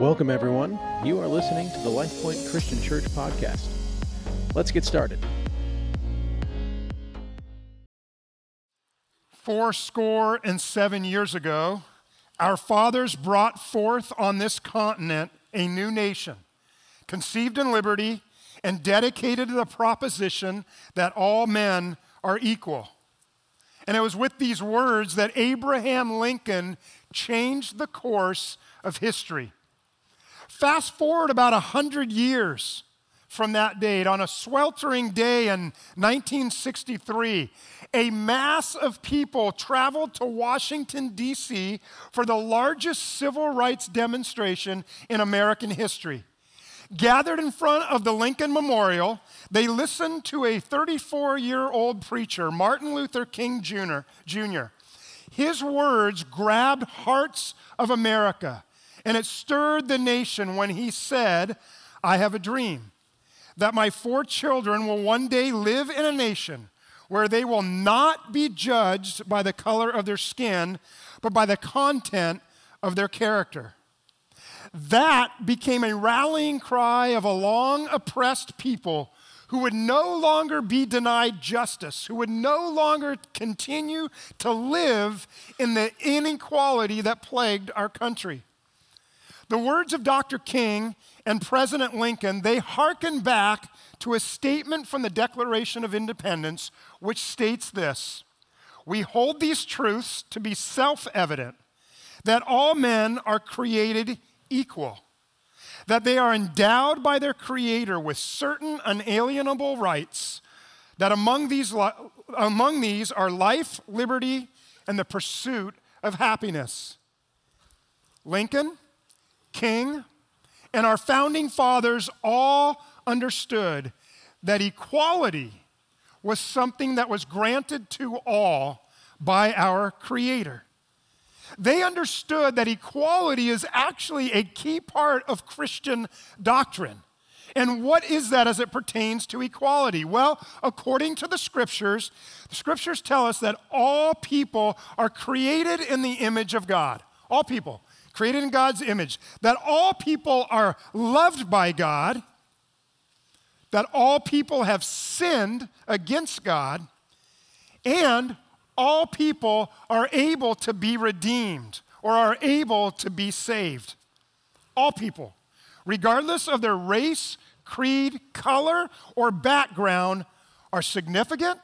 Welcome, everyone. You are listening to the LifePoint Christian Church podcast. Let's get started. Four score and seven years ago, our fathers brought forth on this continent a new nation, conceived in liberty and dedicated to the proposition that all men are equal. And it was with these words that Abraham Lincoln changed the course of history. Fast forward about 100 years from that date, on a sweltering day in 1963, a mass of people traveled to Washington, D.C. for the largest civil rights demonstration in American history. Gathered in front of the Lincoln Memorial, they listened to a 34 year old preacher, Martin Luther King Jr. His words grabbed hearts of America, and it stirred the nation when he said, I have a dream that my four children will one day live in a nation where they will not be judged by the color of their skin, but by the content of their character. That became a rallying cry of a long oppressed people who would no longer be denied justice, who would no longer continue to live in the inequality that plagued our country. The words of Dr. King and President Lincoln, they hearken back to a statement from the Declaration of Independence, which states this We hold these truths to be self evident that all men are created equal, that they are endowed by their Creator with certain unalienable rights, that among these, among these are life, liberty, and the pursuit of happiness. Lincoln, King, and our founding fathers all understood that equality was something that was granted to all by our Creator. They understood that equality is actually a key part of Christian doctrine. And what is that as it pertains to equality? Well, according to the scriptures, the scriptures tell us that all people are created in the image of God. All people, created in God's image. That all people are loved by God. That all people have sinned against God. And all people are able to be redeemed or are able to be saved. All people, regardless of their race, creed, color, or background, are significant,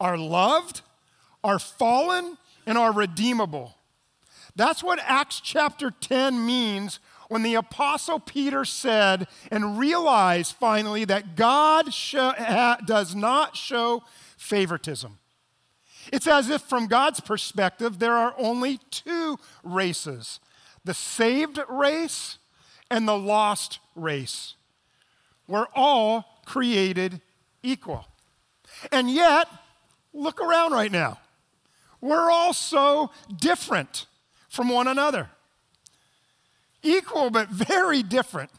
are loved, are fallen, and are redeemable. That's what Acts chapter 10 means when the Apostle Peter said and realized finally that God does not show favoritism. It's as if, from God's perspective, there are only two races the saved race and the lost race. We're all created equal. And yet, look around right now. We're all so different from one another. Equal, but very different.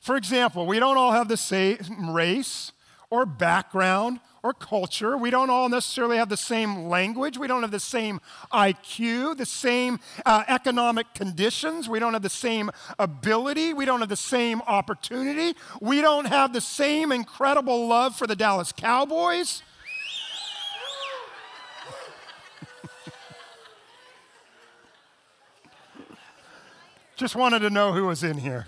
For example, we don't all have the same race or background or culture. We don't all necessarily have the same language. We don't have the same IQ, the same uh, economic conditions. We don't have the same ability. We don't have the same opportunity. We don't have the same incredible love for the Dallas Cowboys. Just wanted to know who was in here.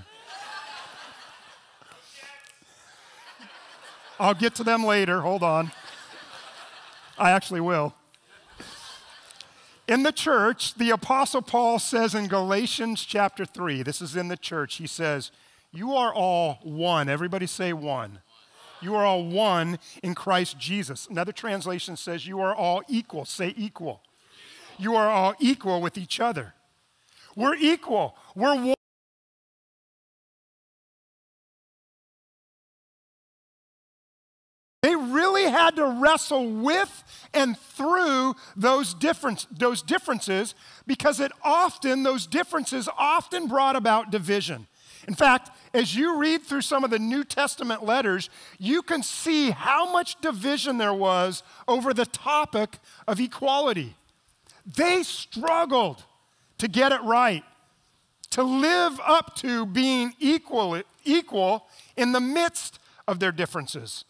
I'll get to them later. Hold on. I actually will. In the church, the Apostle Paul says in Galatians chapter 3, this is in the church, he says, You are all one. Everybody say one. You are all one in Christ Jesus. Another translation says, You are all equal. Say equal. You are all equal with each other. We're equal. We're one. They really had to wrestle with and through those, difference, those differences because it often, those differences often brought about division. In fact, as you read through some of the New Testament letters, you can see how much division there was over the topic of equality. They struggled to get it right. to live up to being equal, equal in the midst of their differences.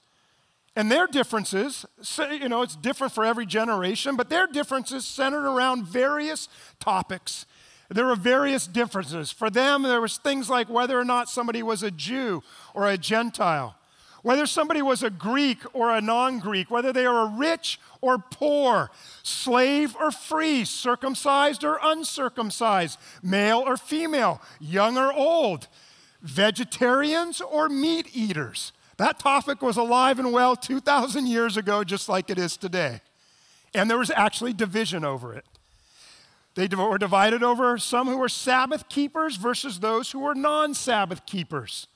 And their differences, you know, it's different for every generation, but their differences centered around various topics. There were various differences. For them, there was things like whether or not somebody was a Jew or a Gentile, whether somebody was a Greek or a non Greek, whether they were rich or poor, slave or free, circumcised or uncircumcised, male or female, young or old, vegetarians or meat eaters. That topic was alive and well 2,000 years ago, just like it is today. And there was actually division over it. They were divided over some who were Sabbath keepers versus those who were non Sabbath keepers,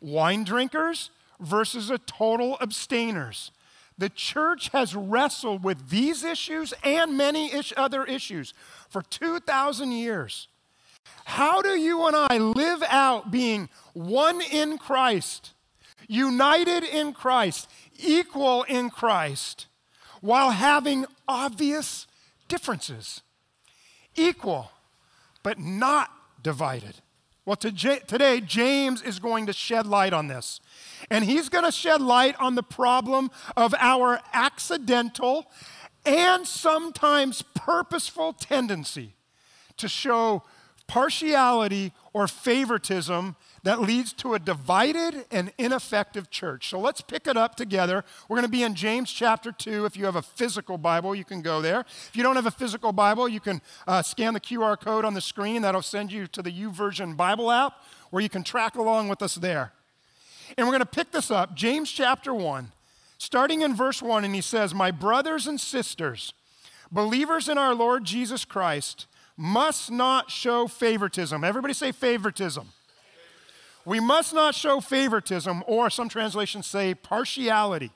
wine drinkers versus a total abstainers. The church has wrestled with these issues and many ish other issues for 2,000 years. How do you and I live out being one in Christ united in Christ, equal in Christ, while having obvious differences. Equal, but not divided. Well, today, James is going to shed light on this. And he's going to shed light on the problem of our accidental and sometimes purposeful tendency to show partiality or favoritism that leads to a divided and ineffective church. So let's pick it up together. We're going to be in James chapter 2. If you have a physical Bible, you can go there. If you don't have a physical Bible, you can uh, scan the QR code on the screen. That'll send you to the YouVersion Bible app where you can track along with us there. And we're going to pick this up, James chapter 1, starting in verse 1. And he says, My brothers and sisters, believers in our Lord Jesus Christ, must not show favoritism. Everybody say favoritism. We must not show favoritism, or some translations say partiality.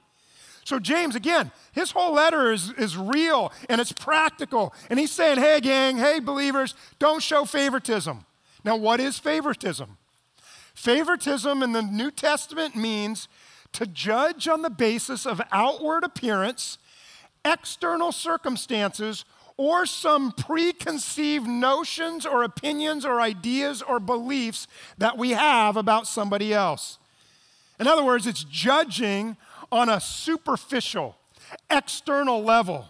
So, James, again, his whole letter is, is real and it's practical. And he's saying, hey, gang, hey, believers, don't show favoritism. Now, what is favoritism? Favoritism in the New Testament means to judge on the basis of outward appearance, external circumstances, or some preconceived notions or opinions or ideas or beliefs that we have about somebody else. In other words, it's judging on a superficial, external level,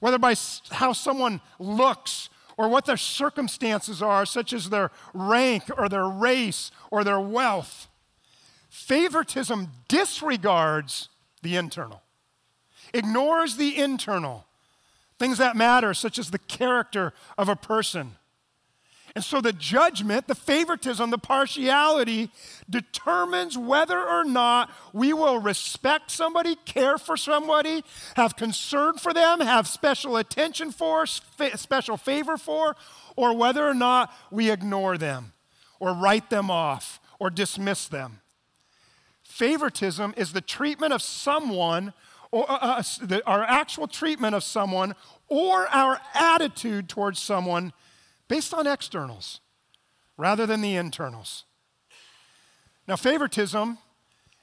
whether by how someone looks or what their circumstances are, such as their rank or their race or their wealth. Favoritism disregards the internal, ignores the internal, things that matter, such as the character of a person. And so the judgment, the favoritism, the partiality determines whether or not we will respect somebody, care for somebody, have concern for them, have special attention for, special favor for, or whether or not we ignore them or write them off or dismiss them. Favoritism is the treatment of someone or uh, uh, our actual treatment of someone or our attitude towards someone based on externals rather than the internals. Now, favoritism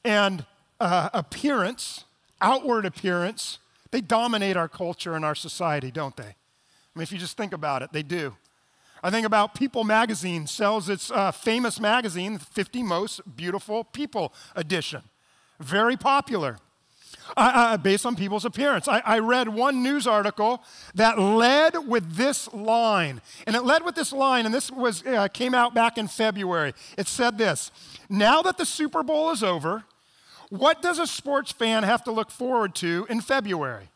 and uh, appearance, outward appearance, they dominate our culture and our society, don't they? I mean, if you just think about it, they do. I think about People magazine sells its uh, famous magazine, 50 Most Beautiful People edition. Very popular uh, based on people's appearance. I, I read one news article that led with this line, and it led with this line, and this was uh, came out back in February. It said this: Now that the Super Bowl is over, what does a sports fan have to look forward to in February?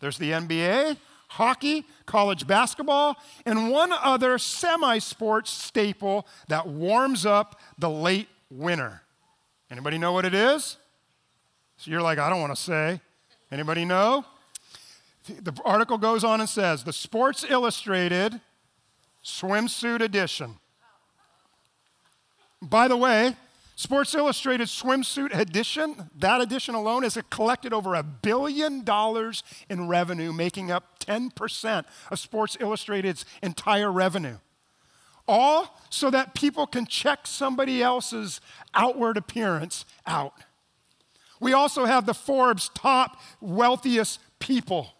There's the NBA, hockey, college basketball, and one other semi sports staple that warms up the late winter. Anybody know what it is? So you're like, I don't want to say. Anybody know? The article goes on and says the Sports Illustrated swimsuit edition. By the way, Sports Illustrated swimsuit edition, that edition alone has collected over a billion dollars in revenue, making up 10% of Sports Illustrated's entire revenue. All so that people can check somebody else's outward appearance out. We also have the Forbes top wealthiest people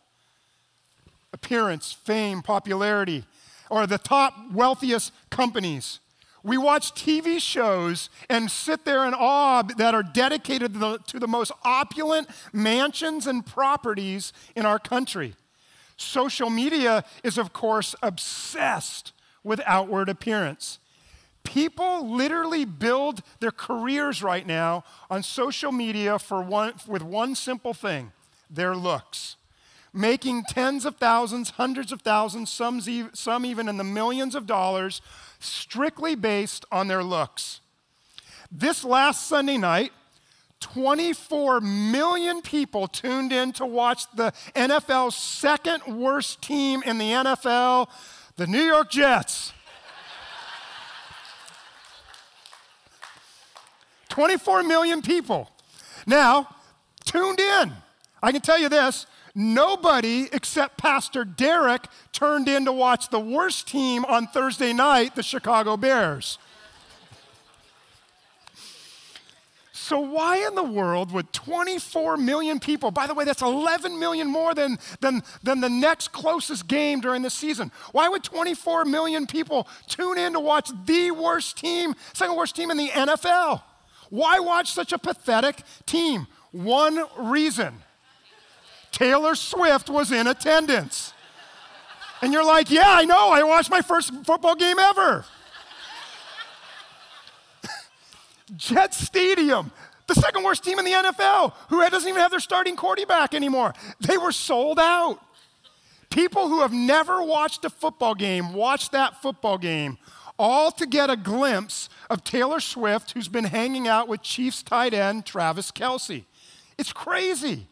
appearance, fame, popularity. or the top wealthiest companies. We watch TV shows and sit there in awe that are dedicated to the, to the most opulent mansions and properties in our country. Social media is, of course, obsessed with outward appearance. People literally build their careers right now on social media for one, with one simple thing their looks. Making tens of thousands, hundreds of thousands, some, some even in the millions of dollars, strictly based on their looks. This last Sunday night, 24 million people tuned in to watch the NFL's second worst team in the NFL, the New York Jets. 24 million people. Now, tuned in. I can tell you this nobody except Pastor Derek turned in to watch the worst team on Thursday night, the Chicago Bears. So, why in the world would 24 million people, by the way, that's 11 million more than, than, than the next closest game during the season, why would 24 million people tune in to watch the worst team, second worst team in the NFL? Why watch such a pathetic team? One reason Taylor Swift was in attendance. And you're like, yeah, I know, I watched my first football game ever. Jet Stadium, the second worst team in the NFL, who doesn't even have their starting quarterback anymore. They were sold out. People who have never watched a football game watched that football game all to get a glimpse of Taylor Swift, who's been hanging out with Chiefs tight end Travis Kelce. It's crazy.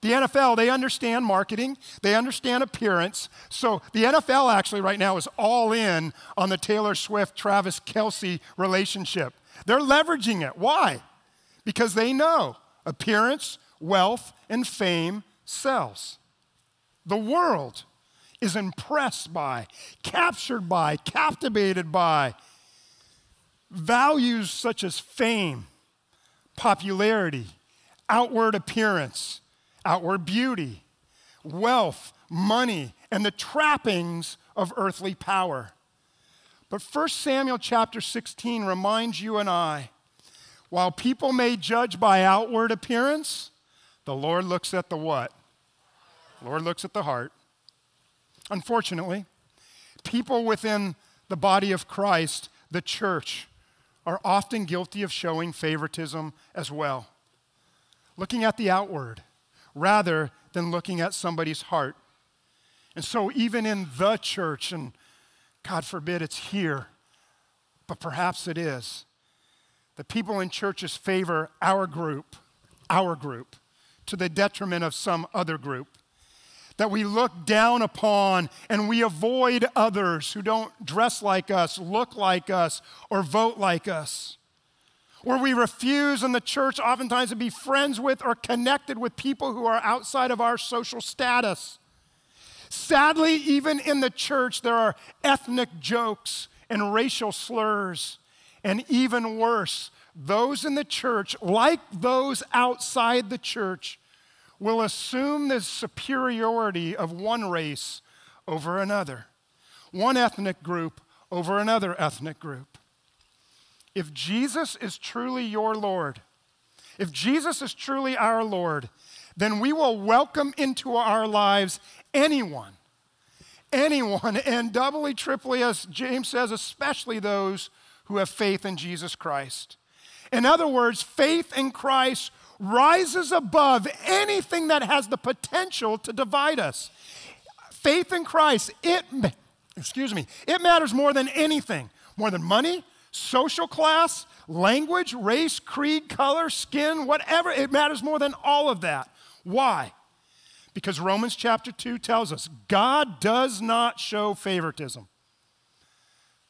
The NFL, they understand marketing, they understand appearance. So the NFL actually right now is all in on the Taylor Swift Travis Kelce relationship. They're leveraging it. Why? Because they know appearance, wealth, and fame sells. The world is impressed by, captured by, captivated by values such as fame, popularity, outward appearance, outward beauty, wealth, money, and the trappings of earthly power. But 1 Samuel chapter 16 reminds you and I while people may judge by outward appearance, the Lord looks at the what? The Lord looks at the heart. Unfortunately, people within the body of Christ, the church, are often guilty of showing favoritism as well, looking at the outward rather than looking at somebody's heart. And so, even in the church, and God forbid it's here, but perhaps it is, the people in churches favor our group, our group, to the detriment of some other group that we look down upon and we avoid others who don't dress like us, look like us, or vote like us. Or we refuse in the church oftentimes to be friends with or connected with people who are outside of our social status. Sadly, even in the church, there are ethnic jokes and racial slurs. And even worse, those in the church, like those outside the church, will assume the superiority of one race over another, one ethnic group over another ethnic group. If Jesus is truly your Lord, if Jesus is truly our Lord, then we will welcome into our lives anyone, anyone, and doubly, triply, as James says, especially those who have faith in Jesus Christ. In other words, faith in Christ rises above anything that has the potential to divide us. Faith in Christ, it, excuse me, it matters more than anything, more than money, social class, language, race, creed, color, skin, whatever. It matters more than all of that. Why? Because Romans chapter 2 tells us God does not show favoritism.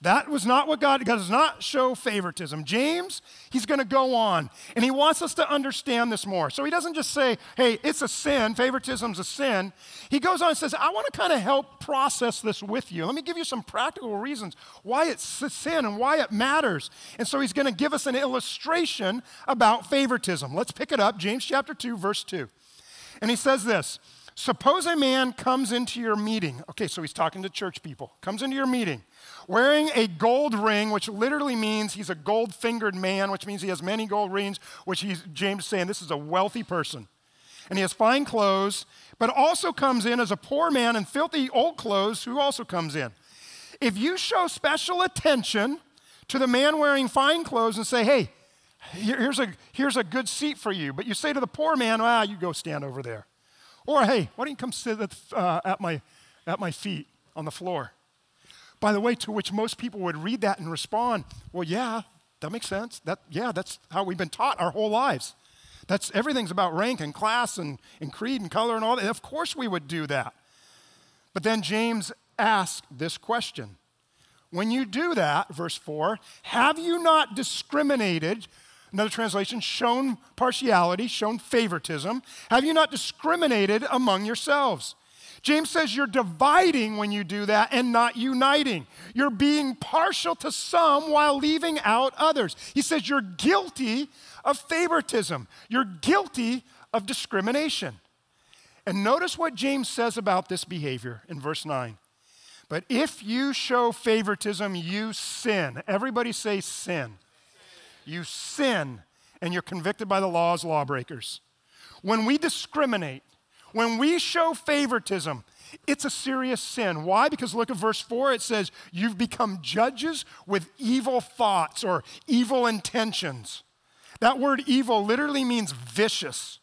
That was not what God, God does not show favoritism. James, he's going to go on, and he wants us to understand this more. So he doesn't just say, hey, it's a sin, favoritism's a sin. He goes on and says, I want to kind of help process this with you. Let me give you some practical reasons why it's a sin and why it matters. And so he's going to give us an illustration about favoritism. Let's pick it up, James chapter 2, verse 2. And he says this Suppose a man comes into your meeting. Okay, so he's talking to church people. Comes into your meeting wearing a gold ring, which literally means he's a gold fingered man, which means he has many gold rings, which he's, James is saying this is a wealthy person. And he has fine clothes, but also comes in as a poor man in filthy old clothes who also comes in. If you show special attention to the man wearing fine clothes and say, hey, here's a, here's a good seat for you, but you say to the poor man, ah, you go stand over there. Or, hey, why don't you come sit at, uh, at, my, at my feet on the floor? By the way, to which most people would read that and respond, well, yeah, that makes sense. That, yeah, that's how we've been taught our whole lives. That's everything's about rank and class and, and creed and color and all that. And of course we would do that. But then James asked this question. When you do that, verse 4, have you not discriminated Another translation, shown partiality, shown favoritism. Have you not discriminated among yourselves? James says you're dividing when you do that and not uniting. You're being partial to some while leaving out others. He says you're guilty of favoritism, you're guilty of discrimination. And notice what James says about this behavior in verse 9. But if you show favoritism, you sin. Everybody say sin you sin and you're convicted by the law as lawbreakers. When we discriminate, when we show favoritism, it's a serious sin. Why? Because look at verse 4. It says, You've become judges with evil thoughts or evil intentions. That word evil literally means vicious.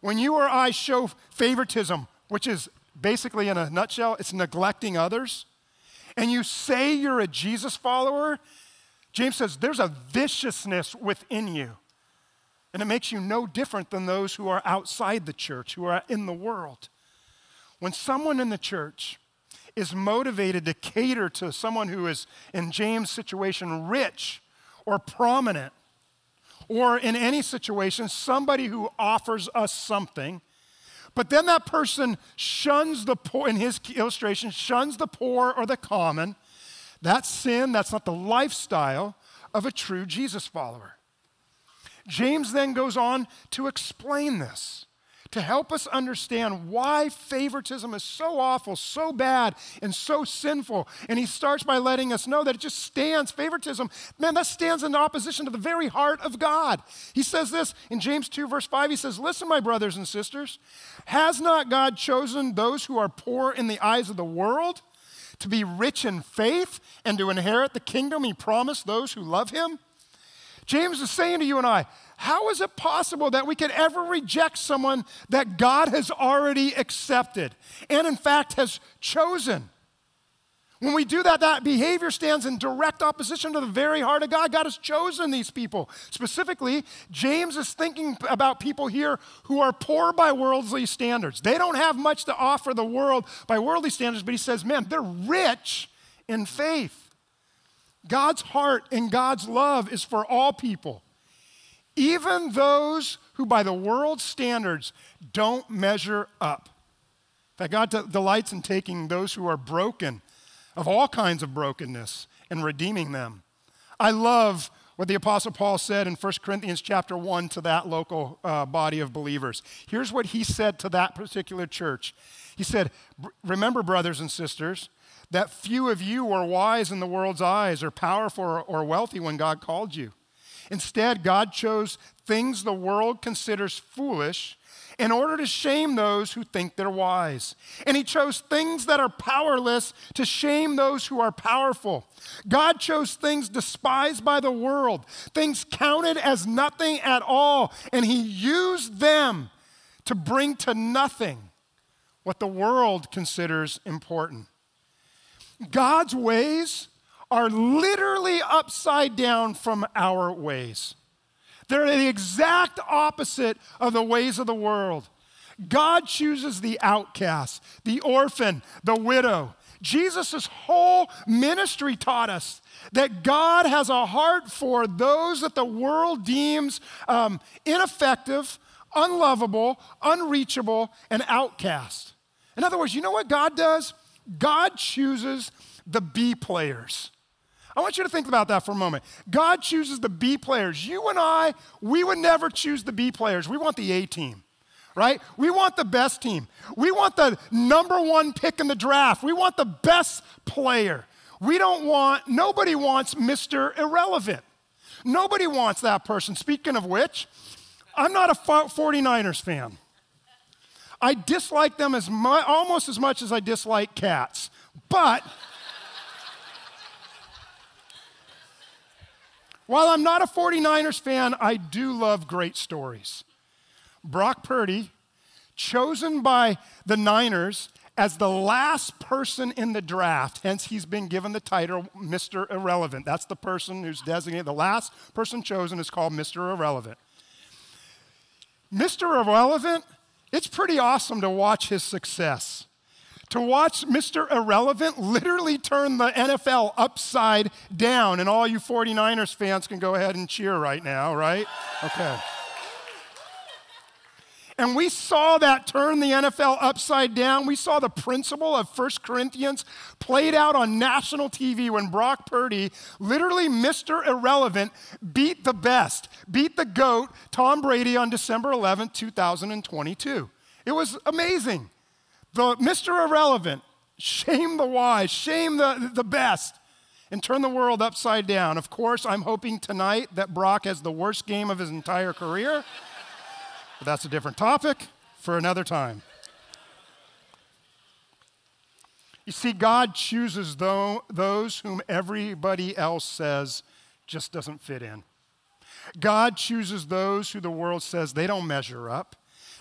When you or I show favoritism, which is basically in a nutshell, it's neglecting others, and you say you're a Jesus follower, James says there's a viciousness within you. And it makes you no different than those who are outside the church, who are in the world. When someone in the church is motivated to cater to someone who is, in James' situation, rich or prominent, or in any situation, somebody who offers us something, but then that person shuns the poor, in his illustration, shuns the poor or the common, that's sin, that's not the lifestyle of a true Jesus follower. James then goes on to explain this, to help us understand why favoritism is so awful, so bad, and so sinful. And he starts by letting us know that it just stands, favoritism, man, that stands in opposition to the very heart of God. He says this in James 2, verse 5. He says, Listen, my brothers and sisters, has not God chosen those who are poor in the eyes of the world? to be rich in faith and to inherit the kingdom he promised those who love him? James is saying to you and I, how is it possible that we could ever reject someone that God has already accepted and, in fact, has chosen? When we do that, that behavior stands in direct opposition to the very heart of God. God has chosen these people. Specifically, James is thinking about people here who are poor by worldly standards. They don't have much to offer the world by worldly standards, but he says, man, they're rich in faith. God's heart and God's love is for all people, even those who, by the world's standards, don't measure up. That God delights in taking those who are broken of all kinds of brokenness and redeeming them. I love what the apostle paul said in 1 corinthians chapter 1 to that local uh, body of believers here's what he said to that particular church he said remember brothers and sisters that few of you were wise in the world's eyes or powerful or wealthy when god called you instead god chose things the world considers foolish in order to shame those who think they're wise. And he chose things that are powerless to shame those who are powerful. God chose things despised by the world, things counted as nothing at all, and he used them to bring to nothing what the world considers important. God's ways are literally upside down from our ways. They're the exact opposite of the ways of the world. God chooses the outcast, the orphan, the widow. Jesus' whole ministry taught us that God has a heart for those that the world deems um, ineffective, unlovable, unreachable, and outcast. In other words, you know what God does? God chooses the B players. I want you to think about that for a moment. God chooses the B players. You and I, we would never choose the B players. We want the A team right? We want the best team. We want the number one pick in the draft. We want the best player. We don't want, nobody wants Mr. Irrelevant. Nobody wants that person. Speaking of which, I'm not a 49ers fan. I dislike them as mu- almost as much as I dislike cats. But while I'm not a 49ers fan, I do love great stories. Brock Purdy, chosen by the Niners as the last person in the draft, hence he's been given the title Mr. Irrelevant. That's the person who's designated. The last person chosen is called Mr. Irrelevant. Mr. Irrelevant, it's pretty awesome to watch his success. To watch Mr. Irrelevant literally turn the NFL upside down, and all you 49ers fans can go ahead and cheer right now, right? Okay. And we saw that turn the NFL upside down. We saw the principle of 1 Corinthians played out on national TV when Brock Purdy, literally Mr. Irrelevant, beat the best, beat the GOAT, Tom Brady, on December 11, 2022. It was amazing. The Mr. Irrelevant, shame the wise, shame the, the best, and turn the world upside down. Of course, I'm hoping tonight that Brock has the worst game of his entire career. But that's a different topic for another time. You see, God chooses those whom everybody else says just doesn't fit in. God chooses those who the world says they don't measure up,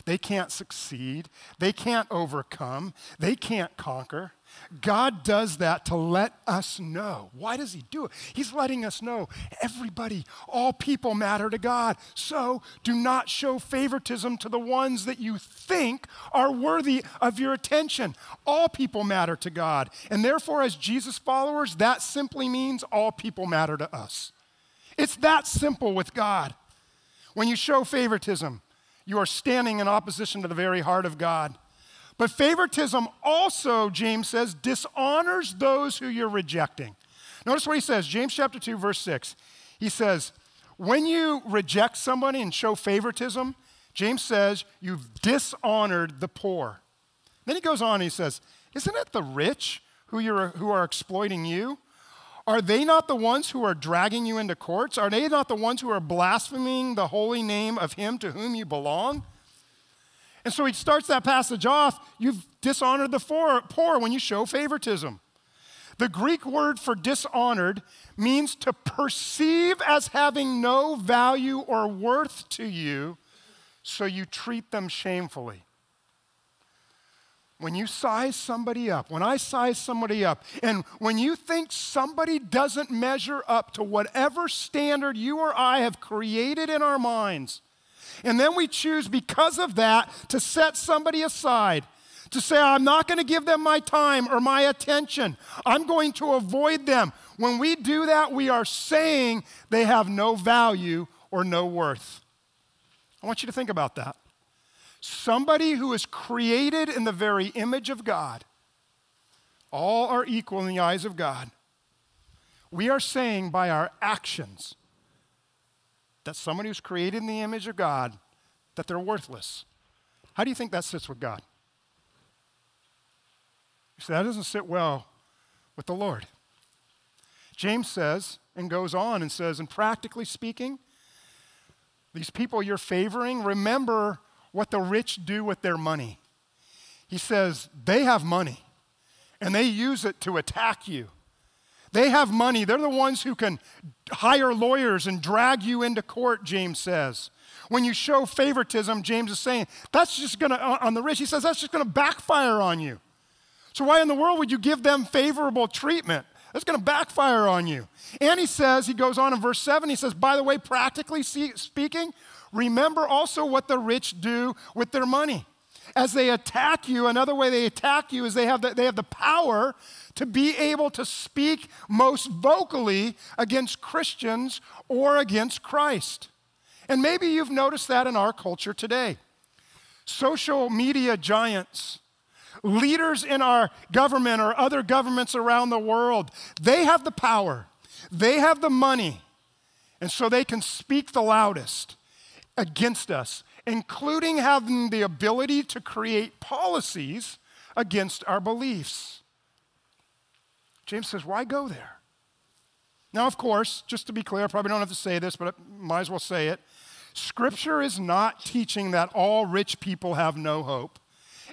they can't succeed, they can't overcome, they can't conquer. God does that to let us know. Why does He do it? He's letting us know everybody, all people matter to God. So do not show favoritism to the ones that you think are worthy of your attention. All people matter to God. And therefore, as Jesus followers, that simply means all people matter to us. It's that simple with God. When you show favoritism, you are standing in opposition to the very heart of God. But favoritism also, James says, dishonors those who you're rejecting. Notice what he says, James chapter 2, verse 6. He says, when you reject somebody and show favoritism, James says, you've dishonored the poor. Then he goes on and he says, Isn't it the rich who, you're, who are exploiting you? Are they not the ones who are dragging you into courts? Are they not the ones who are blaspheming the holy name of him to whom you belong? And so he starts that passage off you've dishonored the poor when you show favoritism. The Greek word for dishonored means to perceive as having no value or worth to you, so you treat them shamefully. When you size somebody up, when I size somebody up, and when you think somebody doesn't measure up to whatever standard you or I have created in our minds, and then we choose, because of that, to set somebody aside, to say, I'm not going to give them my time or my attention. I'm going to avoid them. When we do that, we are saying they have no value or no worth. I want you to think about that. Somebody who is created in the very image of God, all are equal in the eyes of God. We are saying by our actions, that someone who's created in the image of God, that they're worthless. How do you think that sits with God? You say, that doesn't sit well with the Lord. James says, and goes on and says, and practically speaking, these people you're favoring, remember what the rich do with their money. He says, they have money and they use it to attack you they have money. They're the ones who can hire lawyers and drag you into court, James says. When you show favoritism, James is saying, that's just going to, on the rich, he says, that's just going to backfire on you. So, why in the world would you give them favorable treatment? That's going to backfire on you. And he says, he goes on in verse 7, he says, by the way, practically speaking, remember also what the rich do with their money. As they attack you, another way they attack you is they have the, they have the power to be able to speak most vocally against Christians or against Christ. And maybe you've noticed that in our culture today. Social media giants, leaders in our government or other governments around the world, they have the power, they have the money, and so they can speak the loudest against us including having the ability to create policies against our beliefs. James says, why go there? Now, of course, just to be clear, I probably don't have to say this, but I might as well say it. Scripture is not teaching that all rich people have no hope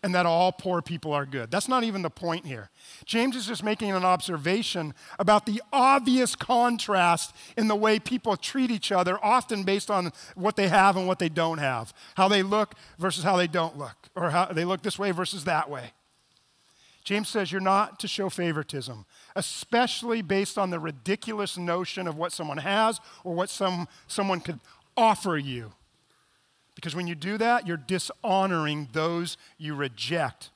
and that all poor people are good. That's not even the point here. James is just making an observation about the obvious contrast in the way people treat each other, often based on what they have and what they don't have, how they look versus how they don't look, or how they look this way versus that way. James says you're not to show favoritism, especially based on the ridiculous notion of what someone has or what some, someone could offer you. Because when you do that, you're dishonoring those you reject,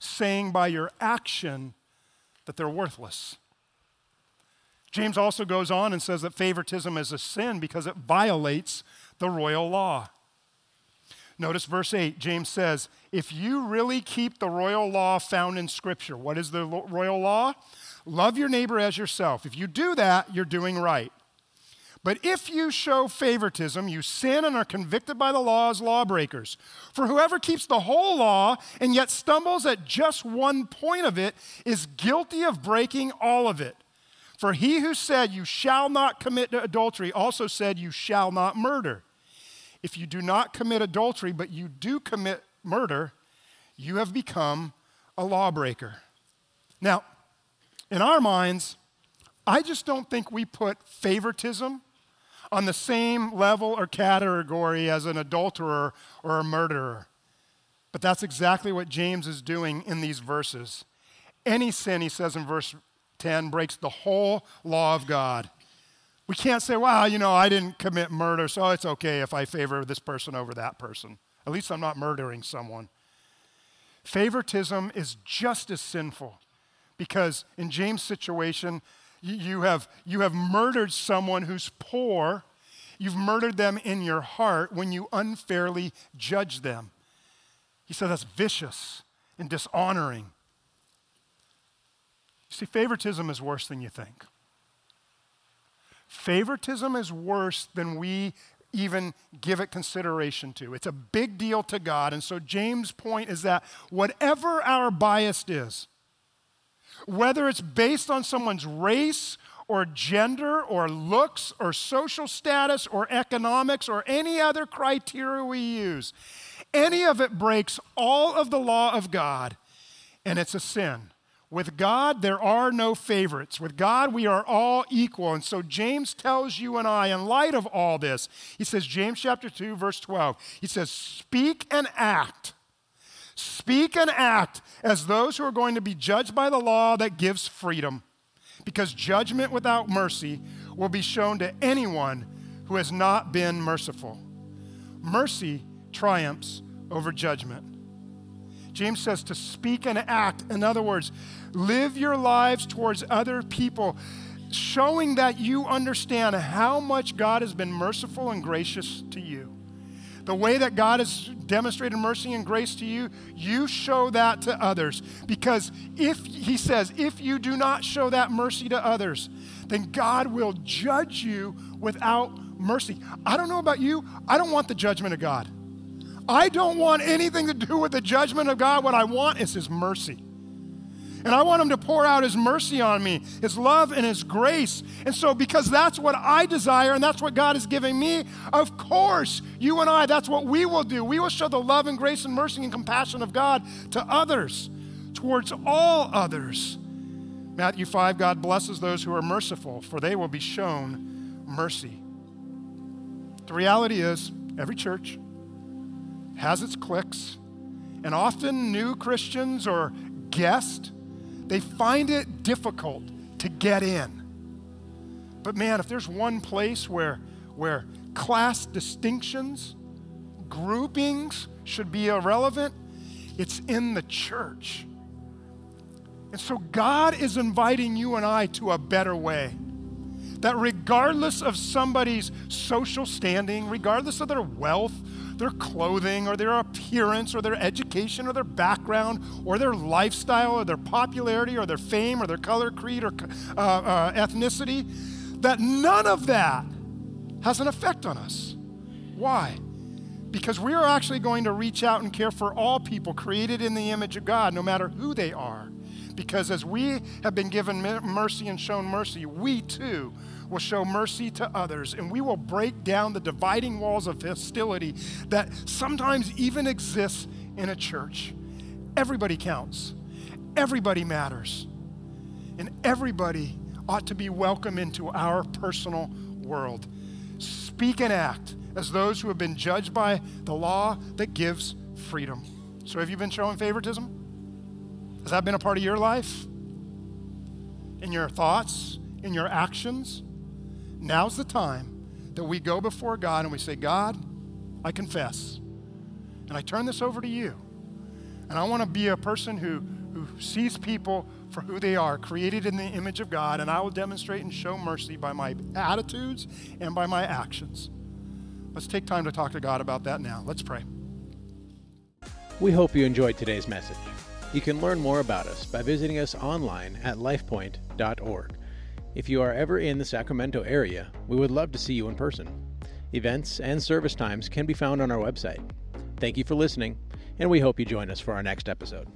saying by your action that they're worthless. James also goes on and says that favoritism is a sin because it violates the royal law. Notice verse 8, James says, If you really keep the royal law found in Scripture, what is the royal law? Love your neighbor as yourself. If you do that, you're doing right. But if you show favoritism, you sin and are convicted by the law as lawbreakers. For whoever keeps the whole law and yet stumbles at just one point of it is guilty of breaking all of it. For he who said, You shall not commit adultery, also said, You shall not murder. If you do not commit adultery, but you do commit murder, you have become a lawbreaker. Now, in our minds, I just don't think we put favoritism on the same level or category as an adulterer or a murderer. But that's exactly what James is doing in these verses. Any sin, he says in verse 10, breaks the whole law of God. We can't say, well, you know, I didn't commit murder, so it's okay if I favor this person over that person. At least I'm not murdering someone. Favoritism is just as sinful because in James' situation, you have, you have murdered someone who's poor. You've murdered them in your heart when you unfairly judge them. He said that's vicious and dishonoring. You see, favoritism is worse than you think. Favoritism is worse than we even give it consideration to. It's a big deal to God. And so, James' point is that whatever our bias is, whether it's based on someone's race or gender or looks or social status or economics or any other criteria we use, any of it breaks all of the law of God and it's a sin. With God, there are no favorites. With God, we are all equal. And so James tells you and I, in light of all this, he says, James chapter 2, verse 12, he says, Speak and act. Speak and act as those who are going to be judged by the law that gives freedom. Because judgment without mercy will be shown to anyone who has not been merciful. Mercy triumphs over judgment. James says to speak and act. In other words, live your lives towards other people, showing that you understand how much God has been merciful and gracious to you. The way that God has demonstrated mercy and grace to you, you show that to others. Because if, he says, if you do not show that mercy to others, then God will judge you without mercy. I don't know about you, I don't want the judgment of God. I don't want anything to do with the judgment of God. What I want is His mercy. And I want Him to pour out His mercy on me, His love and His grace. And so, because that's what I desire and that's what God is giving me, of course, you and I, that's what we will do. We will show the love and grace and mercy and compassion of God to others, towards all others. Matthew 5 God blesses those who are merciful, for they will be shown mercy. The reality is, every church, has its cliques, and often new Christians or guests, they find it difficult to get in. But man, if there's one place where, where class distinctions, groupings should be irrelevant, it's in the church. And so God is inviting you and I to a better way. That regardless of somebody's social standing, regardless of their wealth, their clothing or their appearance or their education or their background or their lifestyle or their popularity or their fame or their color, creed, or uh, uh, ethnicity, that none of that has an effect on us. Why? because we are actually going to reach out and care for all people created in the image of God, no matter who they are. Because as we have been given mercy and shown mercy, we too will show mercy to others, and we will break down the dividing walls of hostility that sometimes even exists in a church. Everybody counts, everybody matters, and everybody ought to be welcome into our personal world. Speak and act as those who have been judged by the law that gives freedom. So, have you been showing favoritism? Has that been a part of your life? In your thoughts, in your actions? Now's the time that we go before God and we say, God, I confess. And I turn this over to you. And I want to be a person who, who sees people for who they are, created in the image of God, and I will demonstrate and show mercy by my attitudes and by my actions. Let's take time to talk to God about that now. Let's pray. We hope you enjoyed today's message. You can learn more about us by visiting us online at lifepoint.org. If you are ever in the Sacramento area, we would love to see you in person. Events and service times can be found on our website. Thank you for listening, and we hope you join us for our next episode.